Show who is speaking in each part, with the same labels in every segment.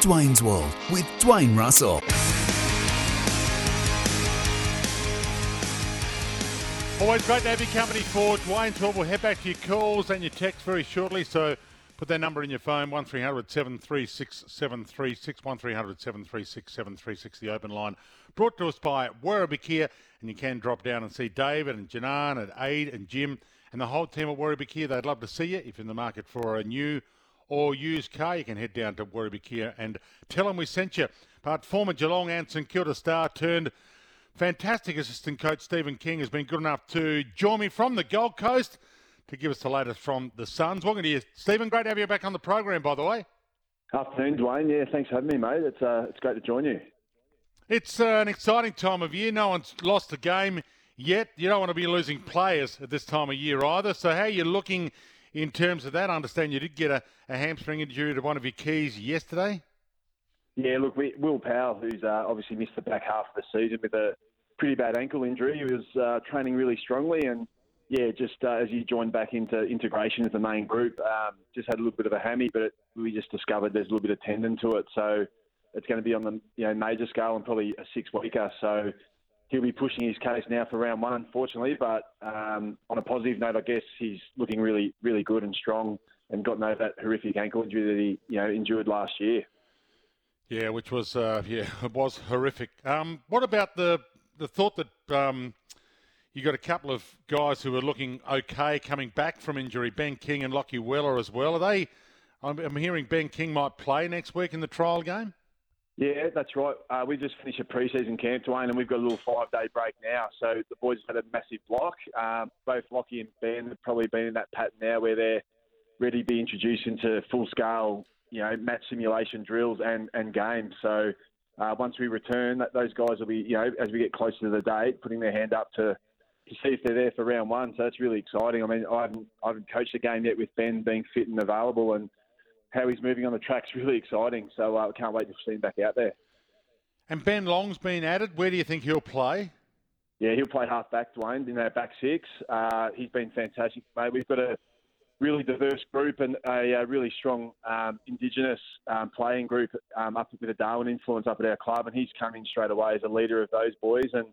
Speaker 1: Dwayne's World with Dwayne Russell.
Speaker 2: Always great to have your company for Dwayne's World. We'll head back to your calls and your texts very shortly. So put that number in your phone 1300 736 736 1300 736 736, the open line. Brought to us by Werribee And you can drop down and see David and Janan and Aid and Jim and the whole team at Werribee They'd love to see you if you're in the market for a new or used car, you can head down to Werribee Kia and tell them we sent you. But former Geelong and St Kilda star turned fantastic assistant coach Stephen King has been good enough to join me from the Gold Coast to give us the latest from the Suns. Welcome to you, Stephen. Great to have you back on the program, by the way.
Speaker 3: Afternoon, Dwayne. Yeah, thanks for having me, mate. It's uh, it's great to join you.
Speaker 2: It's uh, an exciting time of year. No one's lost a game yet. You don't want to be losing players at this time of year either. So, how are you looking in terms of that. I understand you did get a, a hamstring injury to one of your keys yesterday.
Speaker 3: Yeah, look, we, Will Powell, who's uh, obviously missed the back half of the season with a pretty bad ankle injury, he was uh, training really strongly and yeah, just uh, as he joined back into integration as the main group, um, just had a little bit of a hammy, but it, we just discovered there's a little bit of tendon to it, so it's going to be on the you know major scale and probably a six weeker. So he'll be pushing his case now for round one, unfortunately. But um, on a positive note, I guess he's looking really, really good and strong, and gotten over that horrific ankle injury that he, you know, endured last year.
Speaker 2: Yeah, which was uh, yeah, it was horrific. Um, what about the the thought that um, you got a couple of guys who are looking okay coming back from injury, Ben King and Lachie Weller as well? Are they? I'm, I'm hearing Ben King might play next week in the trial game.
Speaker 3: Yeah, that's right. Uh, we just finished a pre-season camp, Dwayne, and we've got a little five-day break now. So the boys have had a massive block. Um, both Lachie and Ben have probably been in that pattern now where they're ready to be introduced into full-scale, you know, match simulation drills and, and games. So uh, once we return, that, those guys will be, you know, as we get closer to the date, putting their hand up to to see if they're there for round one. So that's really exciting. I mean, I haven't, I haven't coached a game yet with Ben being fit and available, and how he's moving on the track's really exciting. So I uh, can't wait to see him back out there.
Speaker 2: And Ben Long's been added. Where do you think he'll play?
Speaker 3: Yeah, he'll play half back, Dwayne, in our back six. Uh, he's been fantastic, mate. We've got a really diverse group and a, a really strong um, Indigenous um, playing group um, up with a Darwin influence up at our club, and he's coming straight away as a leader of those boys. And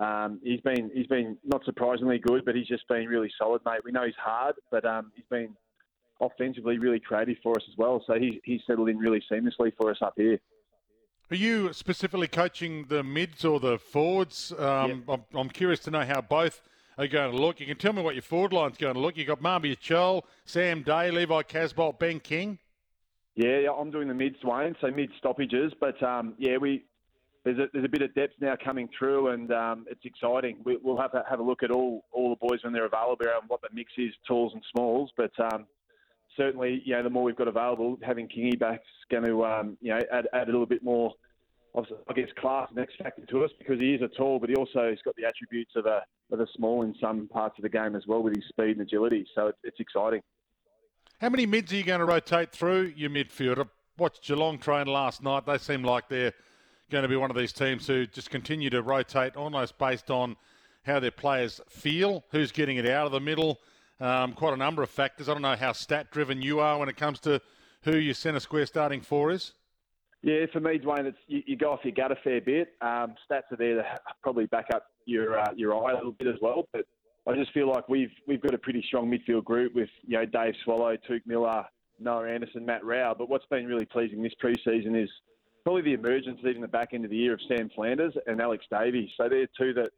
Speaker 3: um, he's been he's been not surprisingly good, but he's just been really solid, mate. We know he's hard, but um, he's been offensively really creative for us as well. So he, he's settled in really seamlessly for us up here.
Speaker 2: Are you specifically coaching the mids or the forwards? Um, I'm, I'm, curious to know how both are going to look. You can tell me what your forward line's going to look. You've got Mabior Chol, Sam Day, Levi Casboult, Ben King.
Speaker 3: Yeah, yeah, I'm doing the mids, Wayne, so mid stoppages. But um, yeah, we there's a, there's a bit of depth now coming through, and um, it's exciting. We, will have to have a look at all all the boys when they're available and what the mix is, talls and smalls. But um, certainly, you know, the more we've got available, having Kingy is going to, um, you know, add, add a little bit more, I guess, class and X factor to us because he is a tall, but he also has got the attributes of a of a small in some parts of the game as well with his speed and agility. So it's, it's exciting.
Speaker 2: How many mids are you going to rotate through your midfield? I watched Geelong train last night. They seem like they're going to be one of these teams who just continue to rotate almost based on how their players feel, who's getting it out of the middle um, quite a number of factors. I don't know how stat driven you are when it comes to who your centre square starting for is.
Speaker 3: Yeah, for me, Dwayne, it's you, you go off your gut a fair bit. Um, stats are there to probably back up your uh, your eye a little bit as well. But I just feel like we've we've got a pretty strong midfield group with you know Dave Swallow, Touk Miller, Noah Anderson, Matt Rowell. But what's been really pleasing this preseason is probably the emergence even the back end of the year of Sam Flanders and Alex Davies. So they're two that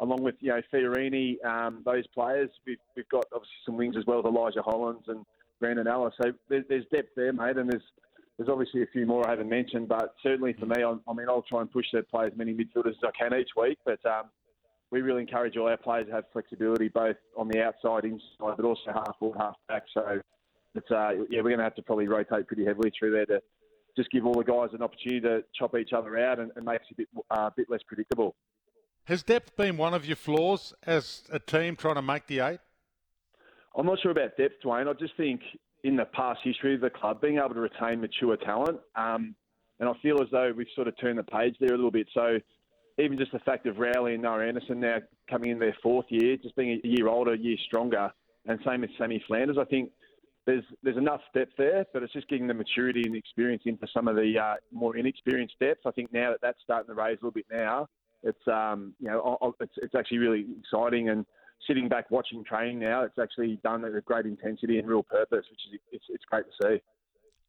Speaker 3: along with you know Fiorini, um, those players. We've, we've got obviously some wings as well with Elijah Hollands and Brandon Ellis. So there's, there's depth there, mate, and there's there's obviously a few more I haven't mentioned, but certainly for me, I, I mean, I'll try and push to play as many midfielders as I can each week. But um, we really encourage all our players to have flexibility both on the outside, inside, but also half forward, half back. So it's uh, yeah, we're going to have to probably rotate pretty heavily through there to just give all the guys an opportunity to chop each other out and, and makes it a bit, uh, bit less predictable.
Speaker 2: Has depth been one of your flaws as a team trying to make the eight?
Speaker 3: I'm not sure about depth, Dwayne. I just think in the past history of the club, being able to retain mature talent, um, and I feel as though we've sort of turned the page there a little bit. So even just the fact of Rowley and Noah Anderson now coming in their fourth year, just being a year older, a year stronger, and same as Sammy Flanders, I think there's there's enough depth there, but it's just getting the maturity and experience into some of the uh, more inexperienced depth. I think now that that's starting to raise a little bit now, it's um, you know it's it's actually really exciting and sitting back watching training now, it's actually done at a great intensity and real purpose, which is it's, it's great to see.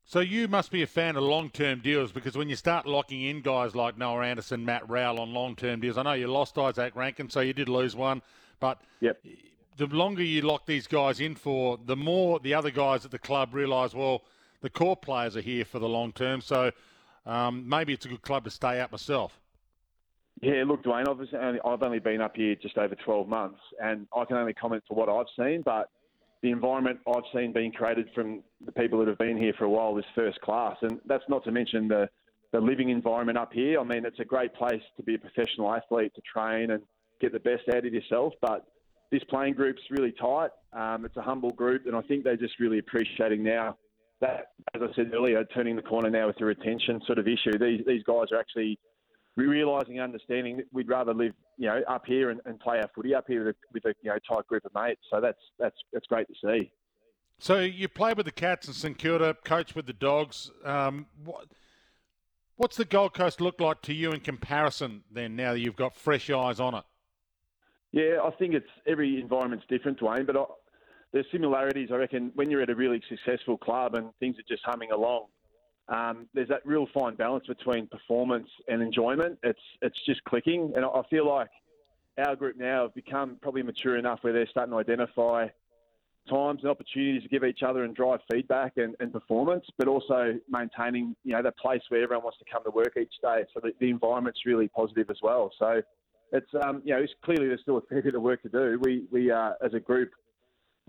Speaker 2: So you must be a fan of long-term deals because when you start locking in guys like Noah Anderson, Matt Rowell on long-term deals, I know you lost Izak Rankine, so you did lose one, but
Speaker 3: yep.
Speaker 2: the longer you lock these guys in for, the more the other guys at the club realise, well, the core players are here for the long term, so um, maybe it's a good club to stay at myself.
Speaker 3: Yeah, look, Dwayne, obviously I've only been up here just over 12 months, and I can only comment for what I've seen, but the environment I've seen being created from the people that have been here for a while is first class, and that's not to mention the the living environment up here. I mean, it's a great place to be a professional athlete to train and get the best out of yourself, but this playing group's really tight. Um, it's a humble group, and I think they're just really appreciating now that, as I said earlier, turning the corner now with the retention sort of issue. These these guys are actually realising and understanding that we'd rather live, you know, up here and, and play our footy up here with a, with a you know tight group of mates. So that's that's that's great to see.
Speaker 2: So you play with the Cats in St Kilda, coach with the Dogs. Um, what, what's the Gold Coast look like to you in comparison? Then now that you've got fresh eyes on it.
Speaker 3: Yeah, I think it's every environment's different, Dwayne. But I, there's similarities. I reckon when you're at a really successful club and things are just humming along, um, there's that real fine balance between performance and enjoyment. It's it's just clicking, and I feel like our group now have become probably mature enough where they're starting to identify times and opportunities to give each other and drive feedback and, and performance, but also maintaining you know that place where everyone wants to come to work each day. So the, the environment's really positive as well. So it's um, you know it's clearly there's still a fair bit of work to do. We we uh, as a group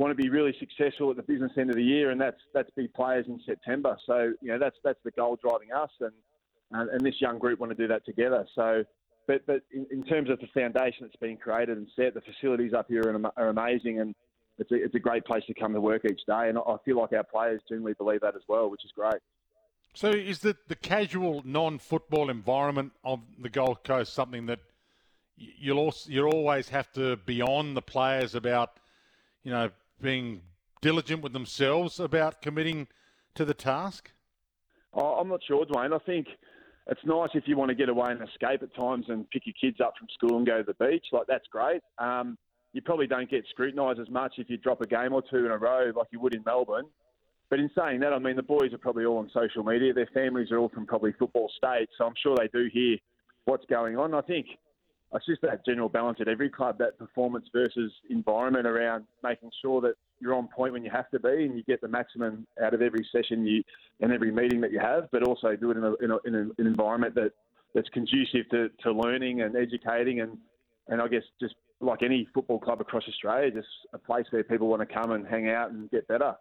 Speaker 3: want to be really successful at the business end of the year, and that's that's be players in September. So you know that's that's the goal driving us, and and, and this young group want to do that together. So, but but in, in, terms of the foundation that's been created and set, the facilities up here are, are amazing, and it's a, it's a great place to come to work each day. And I feel like our players generally believe that as well, which is great.
Speaker 2: So, is the the casual non-football environment of the Gold Coast something that you'll also you always have to be on the players about, you know, being diligent with themselves about committing to the task?
Speaker 3: Oh, I'm not sure, Dwayne. I think it's nice if you want to get away and escape at times and pick your kids up from school and go to the beach. Like that's great. Um, you probably don't get scrutinised as much if you drop a game or two in a row like you would in Melbourne. But in saying that, I mean the boys are probably all on social media. Their families are all from probably football states, so I'm sure they do hear what's going on. I think it's just that general balance at every club, that performance versus environment around making sure that you're on point when you have to be and you get the maximum out of every session you and every meeting that you have, but also do it in, a, in, a, in an environment that, that's conducive to, to learning and educating and, and I guess just like any football club across Australia, just a place where people want to come and hang out and get better.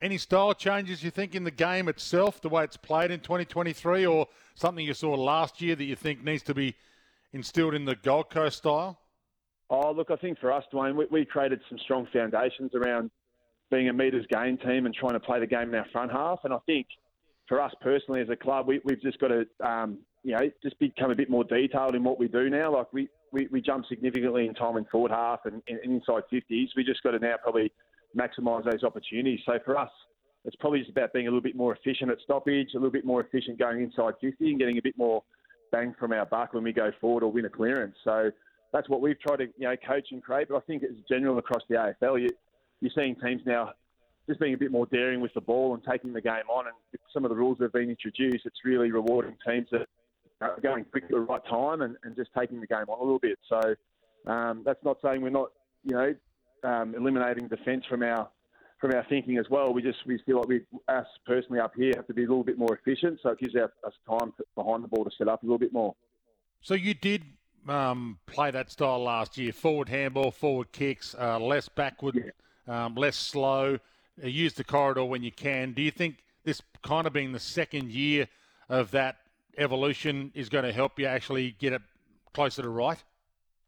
Speaker 2: Any style changes you think in the game itself, the way it's played in 2023, or something you saw last year that you think needs to be – instilled in the Gold Coast style?
Speaker 3: Oh, look, I think for us, Dwayne, we, we created some strong foundations around being a meters game team and trying to play the game in our front half. And I think for us personally as a club, we, have just got to, um, you know, just become a bit more detailed in what we do now. Like we, we, we jump significantly in time in forward half and, and inside 50s. We just got to now probably maximise those opportunities. So for us, it's probably just about being a little bit more efficient at stoppage, a little bit more efficient going inside 50 and getting a bit more bang from our buck when we go forward or win a clearance. So that's what we've tried to you know coach and create. But I think it's general across the AFL. You, you're seeing teams now just being a bit more daring with the ball and taking the game on. And some of the rules that have been introduced, it's really rewarding teams that are going quick at the right time and, and just taking the game on a little bit. So um, that's not saying we're not, you know, um, eliminating defence from our from our thinking as well. We just we feel like we us personally up here have to be a little bit more efficient, so it gives our, us time behind the ball to set up a little bit more.
Speaker 2: So you did um, play that style last year. Forward handball, forward kicks, uh, less backward, um, less slow. Uh, use the corridor when you can. Do you think this kind of being the second year of that evolution is going to help you actually get it closer to right?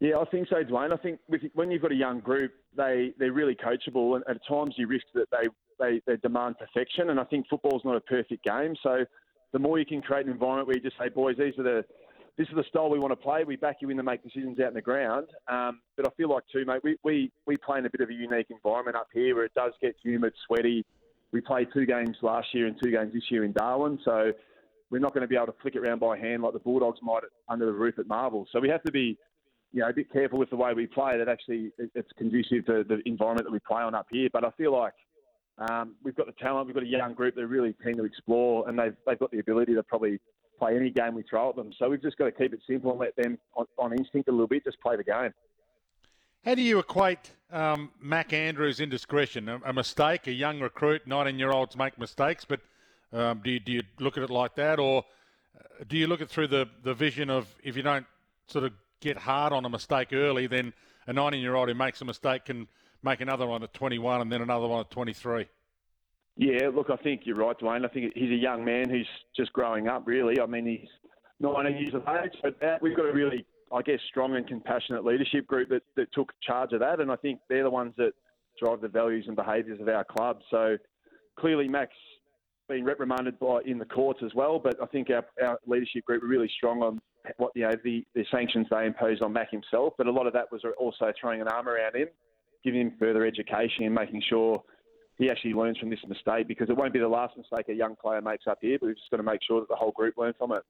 Speaker 3: Yeah, I think so, Dwayne. I think with, when you've got a young group, they they're really coachable, and at times you risk that they, they they demand perfection. And I think football's not a perfect game, so the more you can create an environment where you just say, boys, these are the this is the style we want to play. We back you in to make decisions out in the ground. Um, but I feel like too, mate, we, we, we play in a bit of a unique environment up here where it does get humid, sweaty. We played two games last year and two games this year in Darwin, so we're not going to be able to flick it around by hand like the Bulldogs might under the roof at Marvel. So we have to be, you know, a bit careful with the way we play. That actually it's conducive to the environment that we play on up here. But I feel like um, we've got the talent, we've got a young group that are really keen to explore, and they've they've got the ability to probably play any game we throw at them. So we've just got to keep it simple and let them, on, on instinct a little bit, just play the game.
Speaker 2: How do you equate um, Mac Andrews' indiscretion? A, a, mistake, a young recruit, 19 year olds make mistakes, but um, do, you, do you look at it like that? Or uh, do you look at through the, the vision of if you don't sort of get hard on a mistake early, then a 19 year old who makes a mistake can make another one at 21 and then another one at 23?
Speaker 3: Yeah, look, I think you're right, Dwayne. I think he's a young man who's just growing up, really. I mean, he's 19 years of age, but we've got a really, I guess, strong and compassionate leadership group that, that took charge of that, and I think they're the ones that drive the values and behaviours of our club. So clearly, Max been reprimanded by in the courts as well, but I think our, our leadership group were really strong on what you know the, the sanctions they imposed on Mac himself. But a lot of that was also throwing an arm around him, giving him further education and making sure he actually learns from this mistake because it won't be the last mistake a young player makes up here, but we've just got to make sure that the whole group learn from it.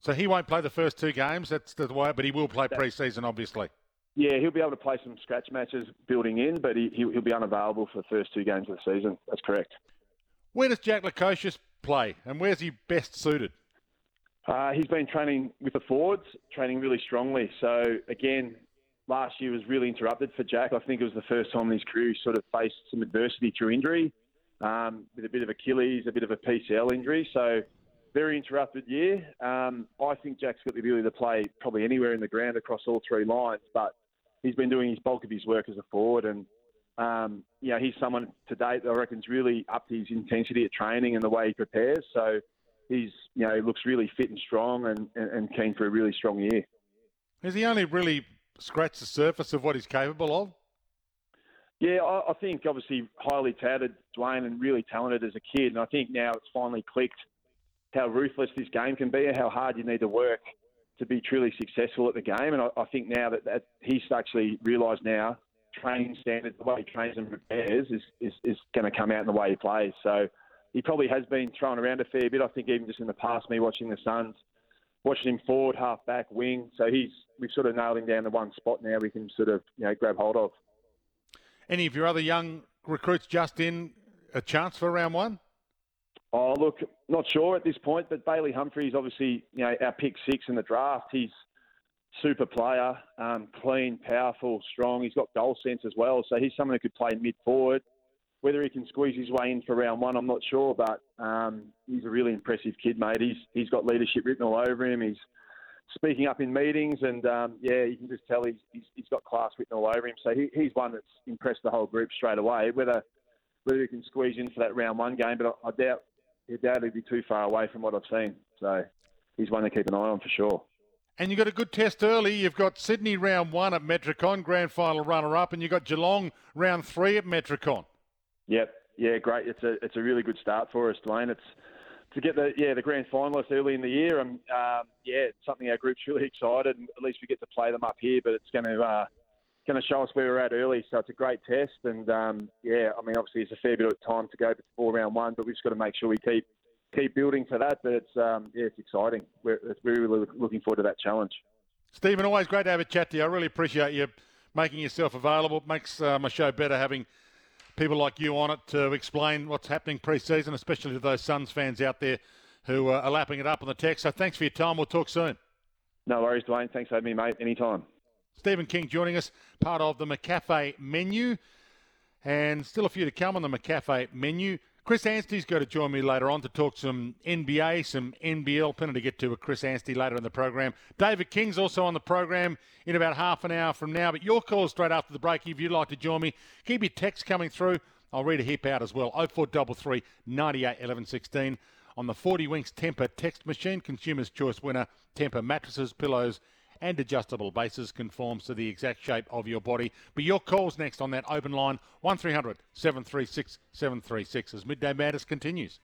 Speaker 2: So he won't play the first two games, that's the way, but he will play pre-season, obviously.
Speaker 3: Yeah, he'll be able to play some scratch matches building in, but he, he'll be unavailable for the first two games of the season. That's correct.
Speaker 2: Where does Jack Lukosius play, and where's he best suited?
Speaker 3: Uh, he's been training with the forwards, training really strongly. So again, last year was really interrupted for Jack. I think it was the first time in his career he sort of faced some adversity through injury, um, with a bit of Achilles, a bit of a PCL injury. So very interrupted year. Um, I think Jack's got the ability to play probably anywhere in the ground across all three lines, but he's been doing his bulk of his work as a forward, and um, you know he's someone to date that I reckon's really upped his intensity at training and the way he prepares. So he's you know he looks really fit and strong and, and, keen for a really strong year.
Speaker 2: Has he only really scratched the surface of what he's capable of?
Speaker 3: Yeah, I, I think obviously highly touted Dwayne and really talented as a kid, and I think now it's finally clicked how ruthless this game can be and how hard you need to work to be truly successful at the game. And I, I think now that, that he's actually realised now training standards, the way he trains and prepares is, is, is going to come out in the way he plays. So he probably has been thrown around a fair bit. I think even just in the past, me watching the Suns, watching him forward, half back, wing. So he's we've sort of nailed him down to one spot now. We can sort of you know grab hold of.
Speaker 2: Any of your other young recruits just in a chance for round one?
Speaker 3: Oh, look, not sure at this point, but Bailey Humphries, obviously, you know, our pick six in the draft. He's super player, um, clean, powerful, strong. He's got goal sense as well, so he's someone who could play mid forward. Whether he can squeeze his way in for round one, I'm not sure, but um, he's a really impressive kid, mate. He's he's got leadership written all over him. He's speaking up in meetings, and um, yeah, you can just tell he's, he's, he's got class written all over him. So he, he's one that's impressed the whole group straight away. Whether whether he can squeeze in for that round one game, but I, I doubt he'd be too far away from what I've seen. So he's one to keep an eye on for sure.
Speaker 2: And you've got a good test early. You've got Sydney round one at Metricon, grand final runner up, and you've got Geelong round three at Metricon.
Speaker 3: Yep. Yeah, great. It's a it's a really good start for us, Dwayne. It's to get the yeah the grand finalists early in the year, and um, yeah, it's something our group's really excited. And at least we get to play them up here, but it's going to uh, going to show us where we're at early. So it's a great test, and um, yeah, I mean obviously it's a fair bit of time to go before round one, but we've just got to make sure we keep keep building for that. But it's um, yeah, it's exciting. We're, we're really looking forward to that challenge.
Speaker 2: Stephen, always great to have a chat to you. I really appreciate you making yourself available. It makes uh, my show better having people like you on it to explain what's happening pre-season, especially to those Suns fans out there who uh, are lapping it up on the text. So thanks for your time. We'll talk soon.
Speaker 3: No worries, Dwayne. Thanks for having me, mate. Anytime.
Speaker 2: Stephen King joining us, part of the McCafe menu. And still a few to come on the McCafe menu. Chris Anstey's going to join me later on to talk some NBA, some NBL. Plenty to get to with Chris Anstey later in the program. David King's also on the program in about half an hour from now. But your call straight after the break if you'd like to join me. Keep your text coming through. I'll read a hip out as well. 0433 98 11 16 on the 40 Winks Tempur text machine. Consumer's Choice winner. Tempur mattresses, pillows, and adjustable bases conforms to the exact shape of your body. But your calls next on that open line 1300 736 736 as Midday Madness continues.